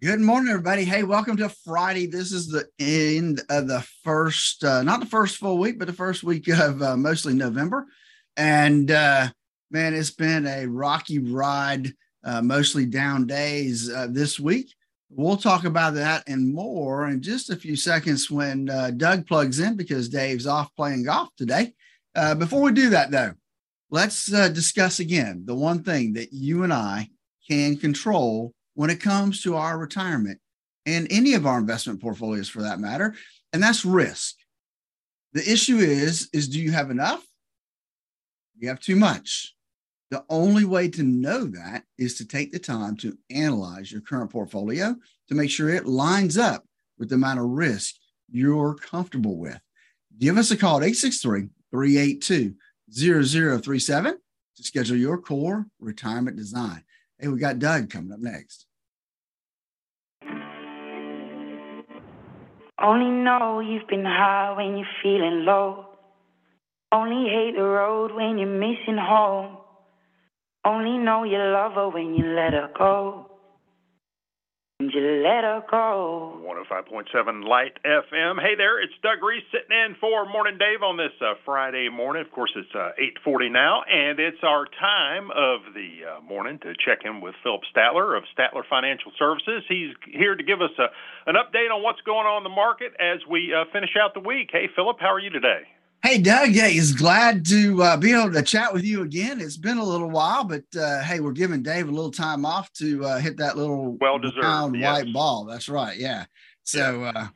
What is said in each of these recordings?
Good morning, everybody. Hey, welcome to Friday. This is the end of the first, uh, not the first full week, but the first week of uh, mostly November. And uh, man, it's been a rocky ride, uh, mostly down days uh, this week. We'll talk about that and more in just a few seconds when uh, Doug plugs in because Dave's off playing golf today. before we do that, though, let's discuss again the one thing that you and I can control when it comes to our retirement and any of our investment portfolios for that matter, and that's risk. The issue is is do you have enough? You have too much. The only way to know that is to take the time to analyze your current portfolio to make sure it lines up with the amount of risk you're comfortable with. Give us a call at 863 382 0037 to schedule your core retirement design. Hey, we got Doug coming up next. Only know you've been high when you're feeling low. Only hate the road when you're missing home. Only know you love her when you let her go you let her go. 105.7 Light FM. Hey there, it's Doug Reese sitting in for Morning Dave on this uh, Friday morning. Of course, it's uh, 8:40 now, and it's our time of the uh, morning to check in with Phillip Statler of Statler Financial Services. He's here to give us a, an update on what's going on in the market as we uh, finish out the week. Hey, Phillip, how are you today? Hey, Doug. Hey, he's glad to uh, be able to chat with you again. It's been a little while, but uh, hey, we're giving Dave a little time off to uh, hit that little well deserved yes. white ball. That's right. Yeah. So. Uh,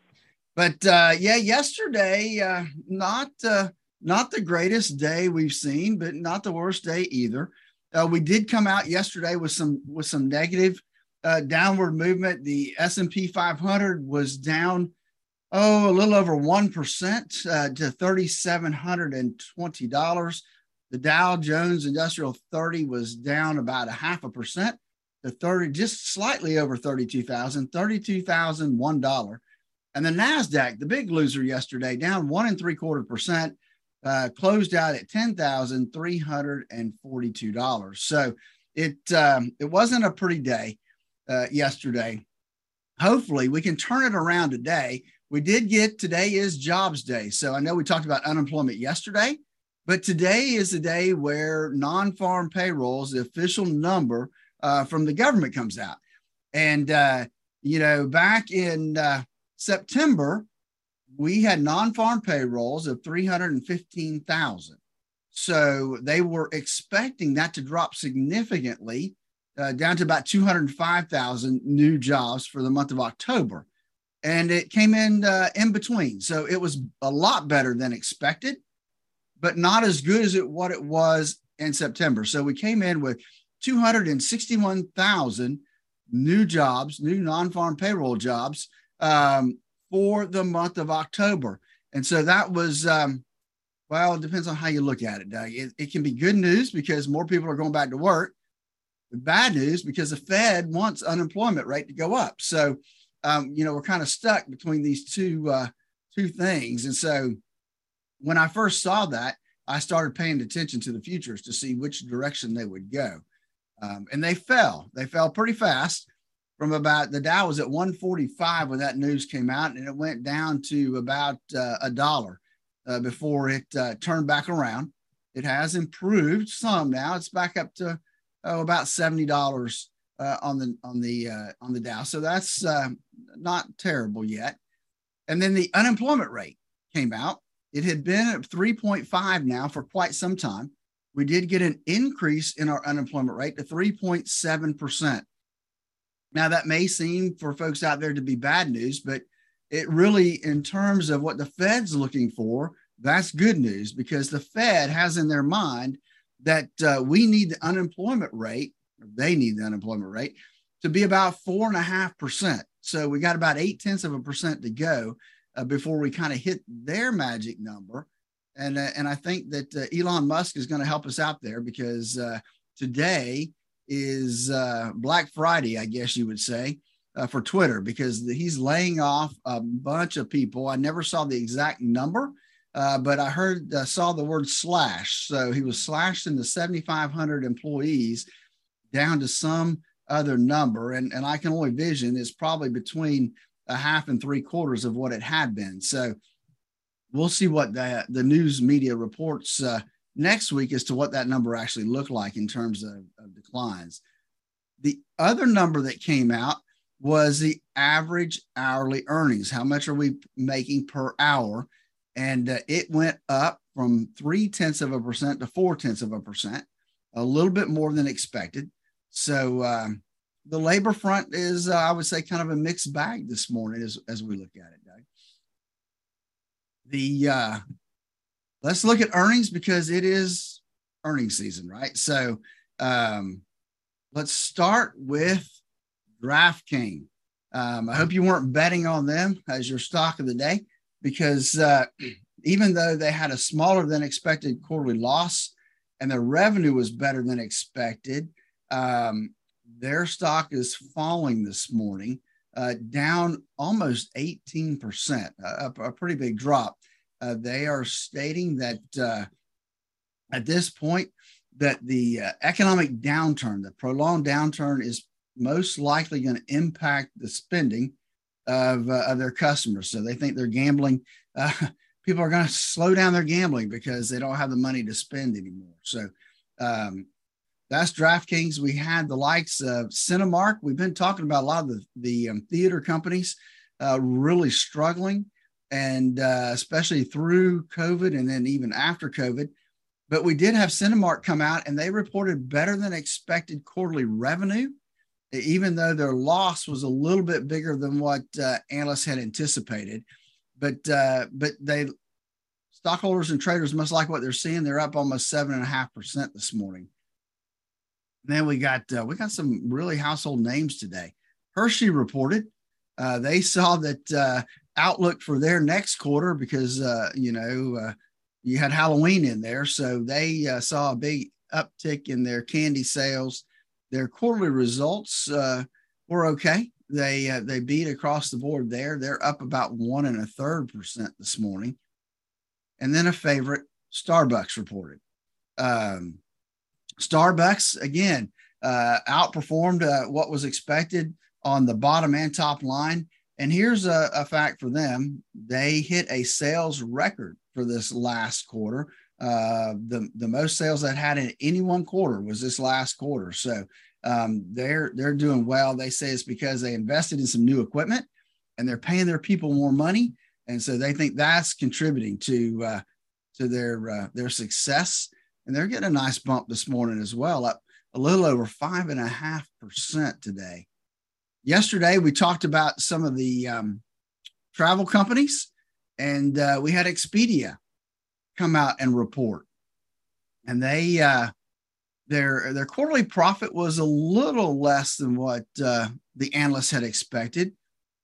but uh, yeah, yesterday, uh, not not the greatest day we've seen, but not the worst day either. we did come out yesterday with some with some negative downward movement. The S and P 500 was down oh, a little over 1% uh, to $3,720. The Dow Jones Industrial 30 was down about a half a percent to 30, just slightly over 32,000, $32,001. And the NASDAQ, the big loser yesterday, down one and three quarter percent, uh, closed out at $10,342. So it, um, it wasn't a pretty day uh, yesterday. Hopefully, we can turn it around today we did get today is jobs day. So I know we talked about unemployment yesterday, but today is the day where non farm payrolls, the official number uh, from the government, comes out. And, uh, you know, back in uh, September, we had non farm payrolls of 315,000. So they were expecting that to drop significantly uh, down to about 205,000 new jobs for the month of October and it came in uh, in between. So it was a lot better than expected, but not as good as it what it was in September. So we came in with 261,000 new jobs, new non-farm payroll jobs um, for the month of October, and so that was. Um, well, it depends on how you look at it, Doug. It, it can be good news because more people are going back to work. Bad news because the Fed wants unemployment rate to go up. So um, you know, we're kind of stuck between these two uh, two things. And so when I first saw that, I started paying attention to the futures to see which direction they would go. Um, and they fell. They fell pretty fast from about the Dow was at 145 when that news came out, and it went down to about uh, a dollar uh, before it uh, turned back around. It has improved some now. It's back up to oh, about seventy dollars uh, on the on the uh, on the Dow. So that's uh, not terrible yet. And then the unemployment rate came out. It had been at 3.5 now for quite some time. We did get an increase in our unemployment rate to 3.7%. Now, that may seem for folks out there to be bad news, but it really, in terms of what the Fed's looking for, that's good news because the Fed has in their mind that uh, we need the unemployment rate they need the unemployment rate to be about four and a half percent. So we got about eight tenths of a percent to go uh, before we kind of hit their magic number. And, uh, and I think that uh, Elon Musk is going to help us out there because uh, today is uh, Black Friday, I guess you would say, uh, for Twitter because he's laying off a bunch of people. I never saw the exact number, but I heard saw the word slash. So he was slashed into 7,500 employees down to some other number, and, and I can only vision is probably between a half and three quarters of what it had been. So we'll see what the, the news media reports uh, next week as to what that number actually looked like in terms of, of declines. The other number that came out was the average hourly earnings. How much are we making per hour? And uh, it went up from three tenths of a percent to four tenths of a percent, a little bit more than expected. So um, the labor front is, uh, I would say, kind of a mixed bag this morning as, as we look at it, Doug. The uh, let's look at earnings because it is earnings season, right? So um, let's start with DraftKings. Um, I hope you weren't betting on them as your stock of the day because uh, even though they had a smaller than expected quarterly loss and their revenue was better than expected, um, their stock is falling this morning, uh, down almost 18%, a, a pretty big drop. Uh, they are stating that uh, at this point, that the uh, economic downturn, the prolonged downturn, is most likely going to impact the spending of, uh, of their customers. So they think they're gambling. Uh, people are going to slow down their gambling because they don't have the money to spend anymore. So um, that's DraftKings. We had the likes of Cinemark. We've been talking about a lot of the, the um, theater companies uh, really struggling, and uh, especially through COVID and then even after COVID. But we did have Cinemark come out and they reported better than expected quarterly revenue, even though their loss was a little bit bigger than what uh, analysts had anticipated. But uh, but they stockholders and traders must like what they're seeing. They're up almost seven and a half percent this morning. Then we got uh, we got some really household names today. Hershey reported uh, they saw that uh, outlook for their next quarter because uh, you know uh, you had Halloween in there. So they uh, saw a big uptick in their candy sales. Their quarterly results were okay. They they beat across the board there. They're up about one and a third percent this morning. And then a favorite, Starbucks reported. Um, Starbucks again uh, outperformed uh, what was expected on the bottom and top line. And here's a, a fact for them: they hit a sales record for this last quarter. Uh, the the most sales that had in any one quarter was this last quarter. So um, they're they're doing well. They say it's because they invested in some new equipment and they're paying their people more money, and so they think that's contributing to uh, to their uh, their success. And they're getting a nice bump this morning as well, up a little over five and a half percent today. Yesterday we talked about some of the um, travel companies and uh, we had Expedia come out and report, and they uh, their their quarterly profit was a little less than what uh, the analysts had expected,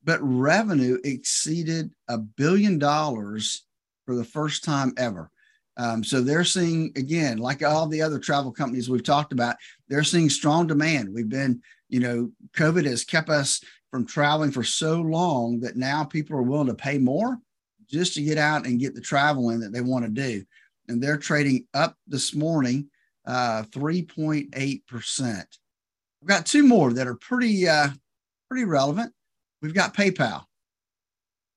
but revenue exceeded a billion dollars for the first time ever. Um, so they're seeing again, like all the other travel companies we've talked about, they're seeing strong demand. We've been, you know, COVID has kept us from traveling for so long that now people are willing to pay more just to get out and get the traveling that they want to do. And they're trading up this morning, uh, 3.8%. We've got two more that are pretty, uh, pretty relevant. We've got PayPal.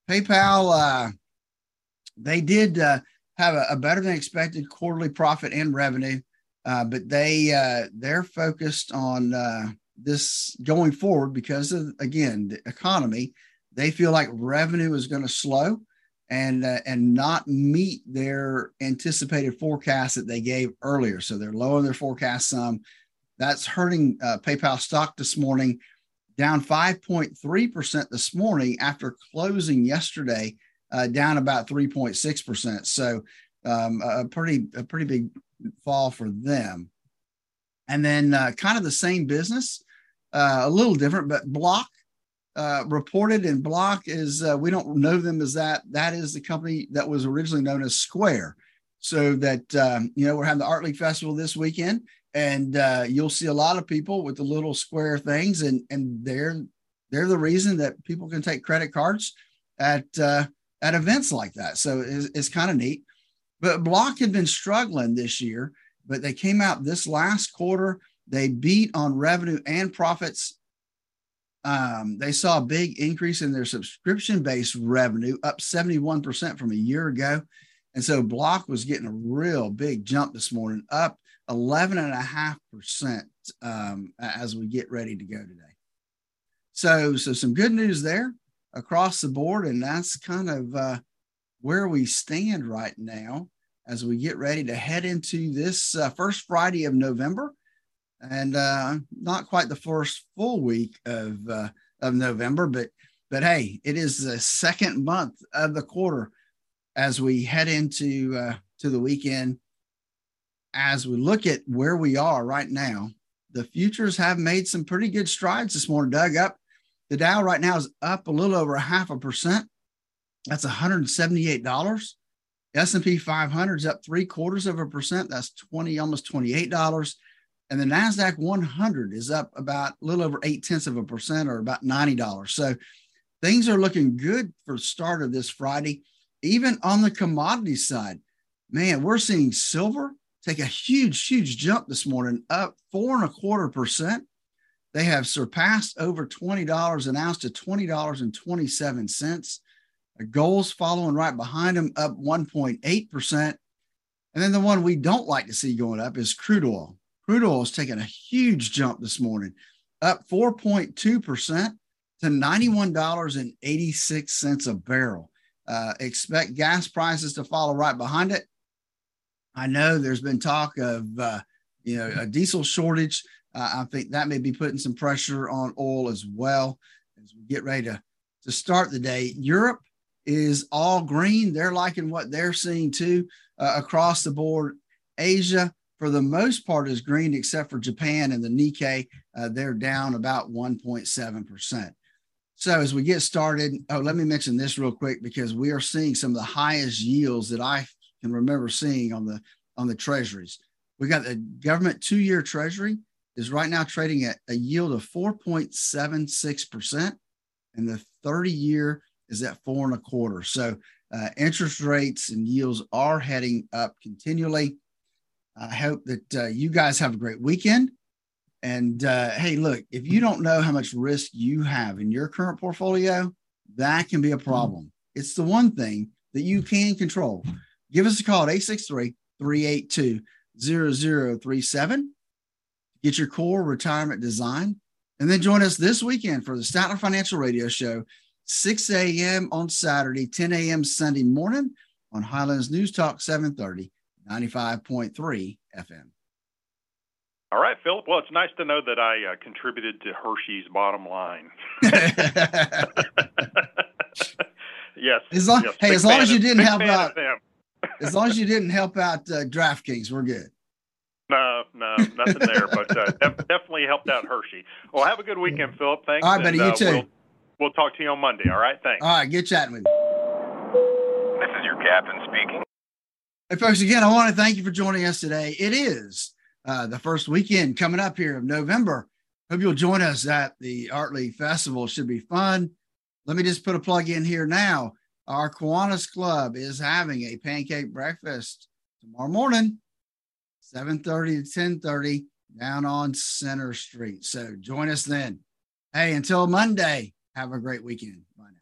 PayPal, uh, they did uh, have a, a, better than expected quarterly profit and revenue, uh, but they uh, they're focused on uh, this going forward because of again the economy. They feel like revenue is going to slow, and uh, and not meet their anticipated forecast that they gave earlier. So they're lowering their forecast some. That's hurting uh, PayPal stock this morning, down 5.3% this morning after closing yesterday, uh, down about 3.6%. So um, a pretty a pretty big fall for them. And then uh, kind of the same business, uh, a little different, but Block uh, reported and Block is uh, we don't know them as that. That is the company that was originally known as Square. So that um, you know we're having the Art League Festival this weekend, and uh, you'll see a lot of people with the little square things, and and they're they're the reason that people can take credit cards at uh, at events like that. So it's, it's kind of neat. But Block had been struggling this year, but they came out this last quarter. They beat on revenue and profits. Um, they saw a big increase in their subscription based revenue, up 71% from a year ago. And so Block was getting a real big jump this morning, up 11.5% um, as we get ready to go today. So, so some good news there across the board. And that's kind of uh, where we stand right now as we get ready to head into this uh, first Friday of November and uh, not quite the first full week of, uh, of November, but, but hey, it is the second month of the quarter as we head into uh, to the weekend, as we look at where we are right now, the futures have made some pretty good strides this morning. Doug, up the Dow right now is up a little over a half a percent. That's $178. S&P 500 is up three quarters of a percent. That's 20, almost $28. And the NASDAQ 100 is up about a little over eight tenths of a percent or about $90. So things are looking good for start of this Friday even on the commodity side, man, we're seeing silver take a huge, huge jump this morning, up four and a quarter percent. They have surpassed over $20 an ounce to $20.27. Gold's following right behind them, up 1.8%. And then the one we don't like to see going up is crude oil. Crude oil is taking a huge jump this morning, up 4.2% to $91.86 a barrel. Uh, expect gas prices to follow right behind it. I know there's been talk of uh, you know a diesel shortage. I think that may be putting some pressure on oil as well as we get ready to to start the day. Europe is all green. They're liking what they're seeing too uh, across the board. Asia, for the most part, is green except for Japan and the Nikkei. Uh, they're down about 1.7 percent. So as we get started, oh, let me mention this real quick because we are seeing some of the highest yields that I can remember seeing on the on the treasuries. We got the government two-year treasury is right now trading at a yield of 4.76%, and the 30-year is at four and a quarter. So uh, interest rates and yields are heading up continually. I hope that uh, you guys have a great weekend. And uh, hey, look, if you don't know how much risk you have in your current portfolio, that can be a problem. It's the one thing that you can control. Give us a call at 863 382 0037. Get your core retirement design. And then join us this weekend for the Statler Financial Radio Show, 6 a.m. on Saturday, 10 a.m. Sunday morning on Highlands News Talk 730, 95.3 FM. All right, Phillip. Well, it's nice to know that I uh, contributed to Hershey's bottom line. yes. As long, yes, hey, as long as you didn't help out, as long as you didn't help out uh, DraftKings, we're good. No, no, nothing there, but uh, def- definitely helped out Hershey. Well, have a good weekend, Phillip. Thanks. All right, buddy. And, you uh, too. We'll, we'll talk to you on Monday. All right. Thanks. All right, get chatting with you. This is your captain speaking. Hey, folks. Again, I want to thank you for joining us today. It is uh, the first weekend coming up here of November. Hope you'll join us at the Art League Festival. Should be fun. Let me just put a plug in here now. Our Kiwanis Club is having a pancake breakfast tomorrow morning, 7:30 to 10:30 down on Center Street. So join us then. Hey, until Monday, have a great weekend. Bye now.